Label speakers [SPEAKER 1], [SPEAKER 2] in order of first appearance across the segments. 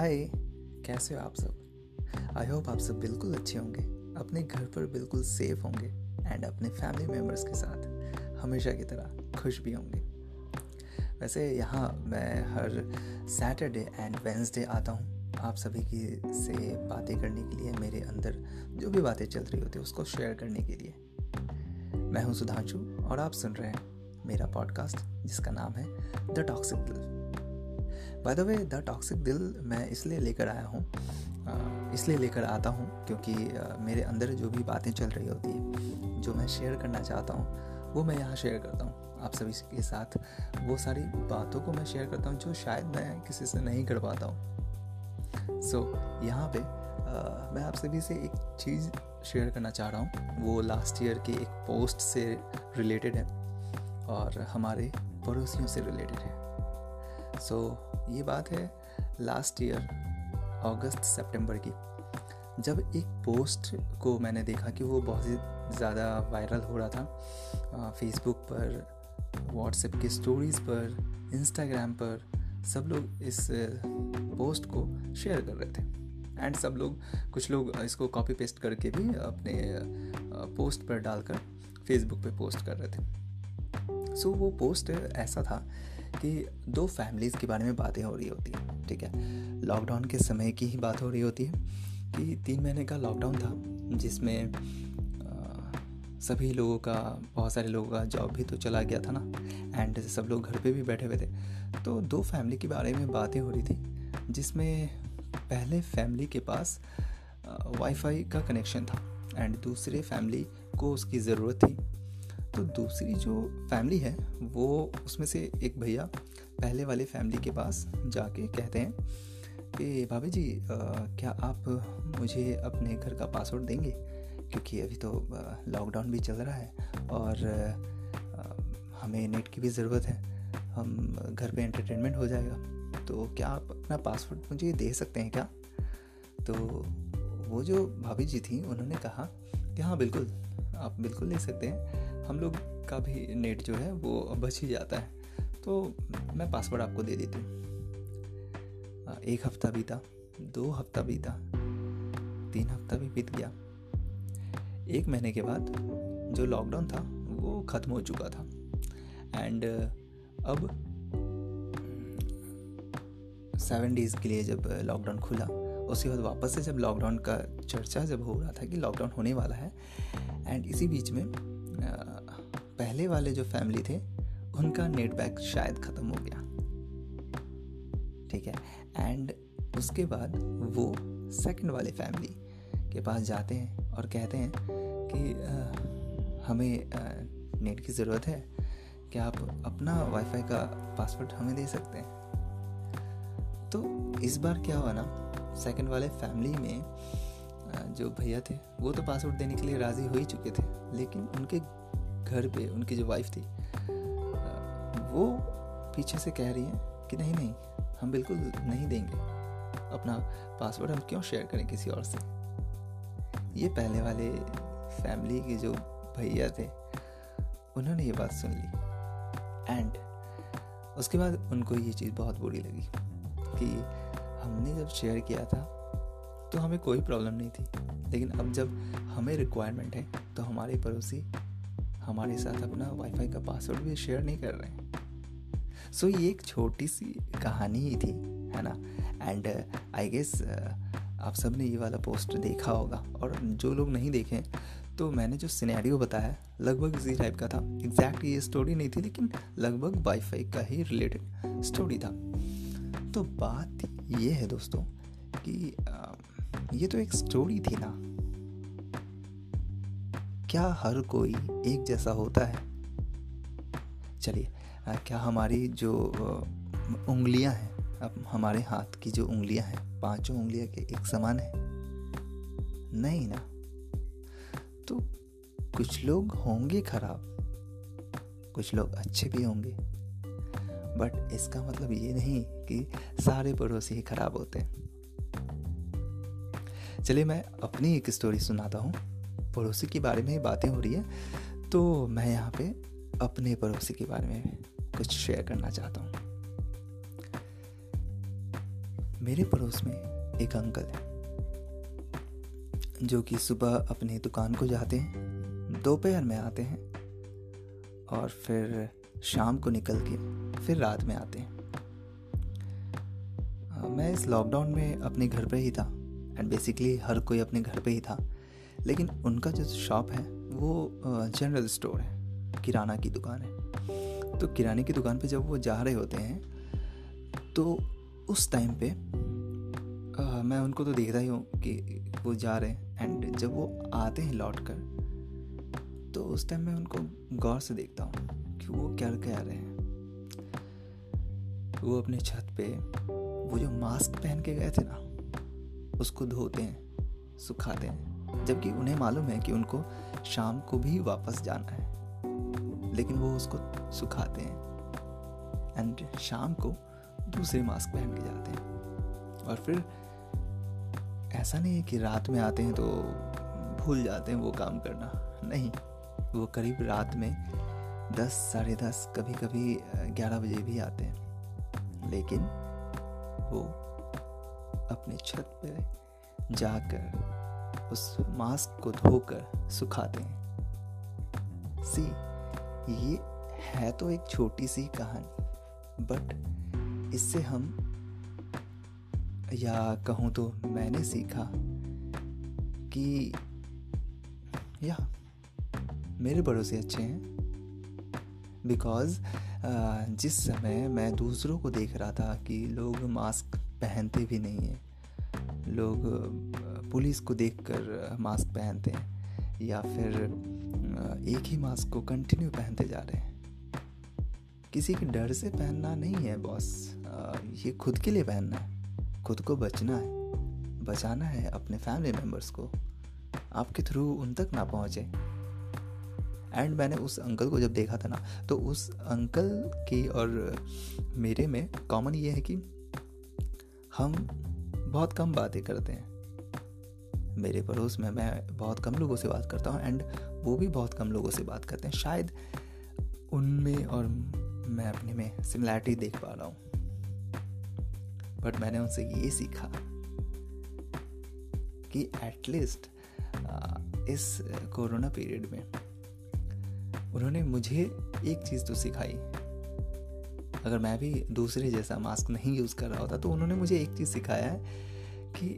[SPEAKER 1] हाय, कैसे हो आप सब? आई होप आप सब बिल्कुल अच्छे होंगे। अपने घर पर बिल्कुल सेफ़ होंगे एंड अपने फैमिली मेंबर्स के साथ हमेशा की तरह खुश भी होंगे। वैसे यहाँ मैं हर सैटरडे एंड वेंसडे आता हूँ। आप सभी की से बातें करने के लिए, मेरे अंदर जो भी बातें चल रही होती है, उसको शेयर करने के लिए। मैं हूँ सुधांशु और आप सुन रहे हैं मेरा पॉडकास्ट जिसका नाम है the Toxic by the way the Toxic Dil मैं इसलिए लेकर आया हूँ इसलिए लेकर आता हूँ क्योंकि मेरे अंदर जो भी बातें चल रही होती है जो मैं शेयर करना चाहता हूँ वो मैं यहाँ शेयर करता हूँ। आप सभी के साथ वो सारी बातों को मैं शेयर करता हूँ जो शायद मैं किसी से नहीं कर पाता हूँ। सो so, यहाँ पे आ, मैं आप सभी से एक चीज़ शेयर करना चाह रहा हूँ। वो लास्ट ईयर की एक पोस्ट से रिलेटेड है और हमारे पड़ोसियों से रिलेटेड है। सो so, ये बात है लास्ट ईयर अगस्त सितंबर की। जब एक पोस्ट को मैंने देखा कि वो बहुत ही ज़्यादा वायरल हो रहा था फेसबुक पर व्हाट्सएप की स्टोरीज़ पर इंस्टाग्राम पर सब लोग इस पोस्ट को शेयर कर रहे थे। एंड सब लोग कुछ लोग इसको कॉपी पेस्ट करके भी अपने पोस्ट पर डालकर फेसबुक पे पोस्ट कर रहे थे। सो so, वो पोस्ट ऐसा था कि दो फैमिलीज़ के बारे में बातें हो रही होती हैं, ठीक है? लॉकडाउन के समय की ही बात हो रही होती है कि तीन महीने का लॉकडाउन था, जिसमें सभी लोगों का, बहुत सारे लोगों का जॉब भी तो चला गया था ना एंड सब लोग घर पे भी बैठे हुए थे। तो दो फैमिली के बारे में बातें हो रही थी, जिसमें पहले फैमिली के पास वाईफाई का कनेक्शन था एंड दूसरे फैमिली को उसकी ज़रूरत थी। तो दूसरी जो फैमिली है वो उसमें से एक भैया पहले वाले फैमिली के पास जाके कहते हैं कि भाभी जी आ, क्या आप मुझे अपने घर का पासवर्ड देंगे? क्योंकि अभी तो लॉकडाउन भी चल रहा है और आ, हमें नेट की भी ज़रूरत है। हम घर पे एंटरटेनमेंट हो जाएगा। तो क्या आप अपना पासवर्ड मुझे दे सकते हैं क्या? तो वो जो भाभी जी थी उन्होंने कहा कि हाँ बिल्कुल। आप बिल्कुल ले सकते हैं। हम लोग का भी नेट जो है वो बच ही जाता है। तो मैं पासवर्ड आपको दे देती हूँ। एक हफ़्ता बीता, दो हफ़्ता बीता, तीन हफ़्ता भी बीत गया। एक महीने के बाद जो लॉकडाउन था, वो ख़त्म हो चुका था। एंड अब सेवन डेज़ के लिए जब लॉकडाउन खुला, उसके बाद वापस से जब लॉकडाउन का चर्चा जब हो रहा था कि लॉकडाउन होने वाला है एंड इसी बीच में पहले वाले जो फैमिली थे उनका नेट पैक शायद ख़त्म हो गया। ठीक है? एंड उसके बाद वो सेकंड वाले फैमिली के पास जाते हैं और कहते हैं कि आ, हमें आ, नेट की ज़रूरत है। क्या आप अपना वाईफाई का पासवर्ड हमें दे सकते हैं? तो इस बार क्या हुआ ना सेकंड वाले फैमिली में जो भैया थे वो तो पासवर्ड देने के लिए राज़ी हो ही चुके थे लेकिन उनके घर पे उनकी जो वाइफ थी, वो पीछे से कह रही है कि नहीं नहीं, हम बिल्कुल नहीं देंगे। अपना पासवर्ड हम क्यों शेयर करें किसी और से? ये पहले वाले फैमिली के जो भैया थे, उन्होंने ये बात सुन ली। एंड उसके बाद उनको ये चीज़ बहुत बुरी लगी कि हमने जब शेयर किया था तो हमें कोई प्रॉब्लम नहीं थी। लेकिन अब जब हमें रिक्वायरमेंट है तो हमारे पड़ोसी हमारे साथ अपना वाईफाई का पासवर्ड भी शेयर नहीं कर रहे हैं। सो so, ये एक छोटी सी कहानी ही थी है ना? एंड आई गेस आप सबने ये वाला पोस्ट देखा होगा। और जो लोग नहीं देखे तो मैंने जो सिनेरियो बताया लगभग इसी टाइप का था। एग्जैक्ट ये स्टोरी नहीं थी लेकिन लगभग वाईफाई का ही रिलेटेड स्टोरी था। तो बात ये है दोस्तों कि ये तो एक स्टोरी थी ना। क्या हर कोई एक जैसा होता है? चलिए क्या हमारी जो उंगलियाँ हैं, अब हमारे हाथ की जो उंगलियाँ हैं, पाँचों उंगलियाँ के एक समान है? नहीं ना। तो कुछ लोग होंगे खराब, कुछ लोग अच्छे भी होंगे, बट इसका मतलब ये नहीं कि सारे पड़ोसी ही खराब होते हैं। चलिए, मैं अपनी एक स्टोरी सुनाता हूँ। पड़ोसी के बारे में ही बातें हो रही है तो मैं यहाँ पे अपने पड़ोसी के बारे में कुछ शेयर करना चाहता हूँ। मेरे पड़ोस में एक अंकल है, जो कि सुबह अपनी दुकान को जाते हैं, दोपहर में आते हैं, और फिर शाम को निकल के फिर रात में आते हैं। मैं इस लॉकडाउन में अपने घर पे ही था एंड बेसिकली हर कोई अपने घर पे ही था। लेकिन उनका जो शॉप है वो जनरल स्टोर है किराना की दुकान है। तो किराने की दुकान पे जब वो जा रहे होते हैं तो उस टाइम पे आ, मैं उनको तो देखता ही हूँ कि वो जा रहे हैं एंड जब वो आते हैं लौट कर तो उस टाइम मैं उनको गौर से देखता हूँ कि वो क्या कह रहे हैं। वो अपने छत पे वो जो मास्क पहन के गए थे ना उसको धोते हैं सुखाते हैं। जबकि उन्हें मालूम है कि उनको शाम को भी वापस जाना है। लेकिन वो उसको सुखाते हैं एंड शाम को दूसरे मास्क पहन के जाते हैं। और फिर ऐसा नहीं है कि रात में आते हैं तो भूल जाते हैं वो काम करना। नहीं, वो करीब रात में दस, साढ़े दस कभी कभी ग्यारह बजे भी आते हैं। लेकिन वो अपने छत पर जाकर उस मास्क को धोकर सुखाते हैं। सी ये है तो एक छोटी सी कहानी बट इससे हम, या कहूँ तो मैंने सीखा कि, या, मेरे पड़ोसी अच्छे हैं। बिकॉज़ जिस समय मैं दूसरों को देख रहा था कि लोग मास्क पहनते भी नहीं हैं, लोग पुलिस को देखकर मास्क पहनते हैं या फिर एक ही मास्क को कंटिन्यू पहनते जा रहे हैं। किसी के डर से पहनना नहीं है बॉस ये खुद के लिए पहनना है। खुद को बचना है। बचाना है अपने फैमिली मेंबर्स को। आपके थ्रू उन तक ना पहुँचे। एंड मैंने उस अंकल को जब देखा था ना तो उस अंकल की और, मेरे में कॉमन ये है कि हम बहुत कम बातें करते हैं। मेरे पड़ोस में मैं बहुत कम लोगों से बात करता हूँ एंड वो भी बहुत कम लोगों से बात करते हैं। शायद उनमें और मैं अपने में सिमिलैरिटी देख पा रहा हूँ। बट मैंने उनसे ये सीखा कि एटलीस्ट इस कोरोना पीरियड में उन्होंने मुझे एक चीज़ तो सिखाई। अगर मैं भी दूसरे जैसा मास्क नहीं यूज़ कर रहा होता तो उन्होंने मुझे एक चीज़ सिखाया है कि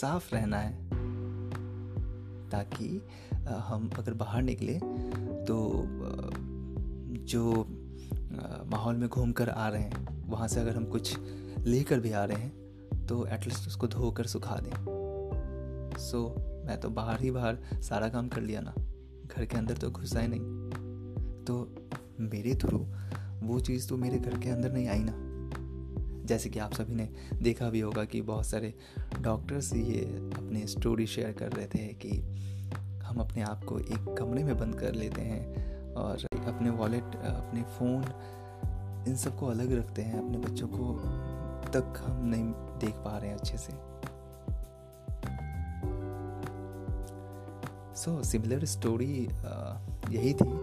[SPEAKER 1] साफ़ रहना है, ताकि हम अगर बाहर निकले तो जो माहौल में घूम कर आ रहे हैं, वहाँ से अगर हम कुछ लेकर भी आ रहे हैं तो एटलीस्ट उसको धोकर सुखा दें। सो मैं तो बाहर ही बाहर सारा काम कर लिया ना, घर के अंदर तो घुसा ही नहीं। तो मेरे थ्रू वो चीज़ तो मेरे घर के अंदर नहीं आई ना। जैसे कि आप सभी ने देखा भी होगा कि बहुत सारे डॉक्टर्स ये अपनी स्टोरी शेयर कर रहे थे कि हम अपने आप को एक कमरे में बंद कर लेते हैं और अपने वॉलेट अपने फ़ोन इन सबको अलग रखते हैं, अपने बच्चों को तक हम नहीं देख पा रहे हैं अच्छे से। सो सिमिलर स्टोरी यही थी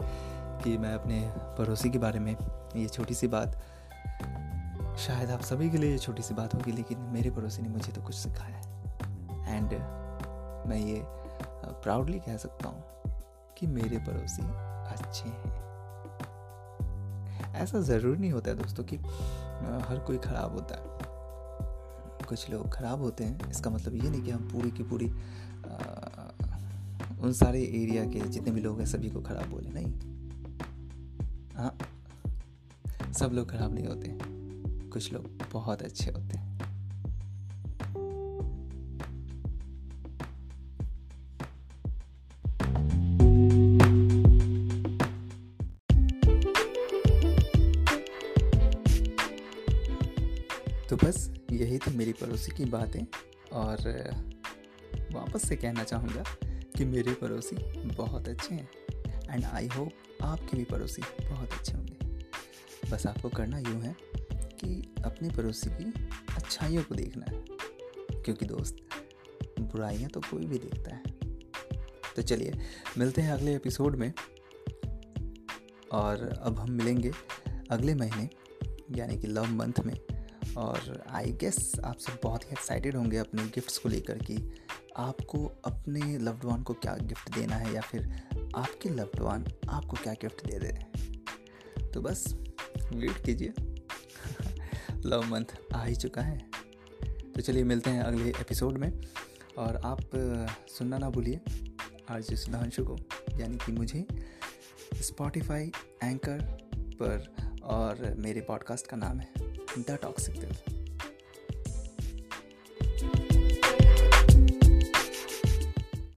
[SPEAKER 1] कि मैं अपने पड़ोसी के बारे में ये छोटी सी बात शायद आप सभी के लिए ये छोटी सी बात होगी, लेकिन मेरे पड़ोसी ने मुझे तो कुछ सिखाया है। एंड मैं ये प्राउडली कह सकता हूँ कि मेरे पड़ोसी अच्छे हैं। ऐसा ज़रूरी नहीं होता है दोस्तों कि हर कोई ख़राब होता है। कुछ लोग ख़राब होते हैं, इसका मतलब ये नहीं कि हम पूरी की पूरी उन सारे एरिया के जितने भी लोग हैं, सभी को ख़राब बोले, नहीं। हाँ सब लोग ख़राब नहीं होते। कुछ लोग बहुत अच्छे होते हैं। तो बस यही थी मेरी पड़ोसी की बातें, और वापस से कहना चाहूँगा कि मेरे पड़ोसी बहुत अच्छे हैं एंड आई होप आपके भी पड़ोसी बहुत अच्छे होंगे। बस आपको करना यूँ है कि अपने पड़ोसी की अच्छाइयों को देखना है। क्योंकि दोस्त बुराइयाँ तो कोई भी देखता है। तो चलिए, मिलते हैं अगले एपिसोड में। और अब हम मिलेंगे अगले महीने, यानी कि लव मंथ में। और आई गेस आप सब बहुत ही एक्साइटेड होंगे अपने गिफ्ट्स को लेकर कि आपको अपने लव्ड वन को क्या गिफ्ट देना है या फिर आपके लव्ड वन आपको क्या गिफ्ट दे दे तो बस वेट कीजिए। लव मंथ आ ही चुका है। तो चलिए मिलते हैं अगले एपिसोड में। और आप सुनना ना भूलिए, आज सुधांशु को, यानी कि मुझे स्पॉटिफाई एंकर पर और मेरे पॉडकास्ट का नाम है द टॉक्सिक दिल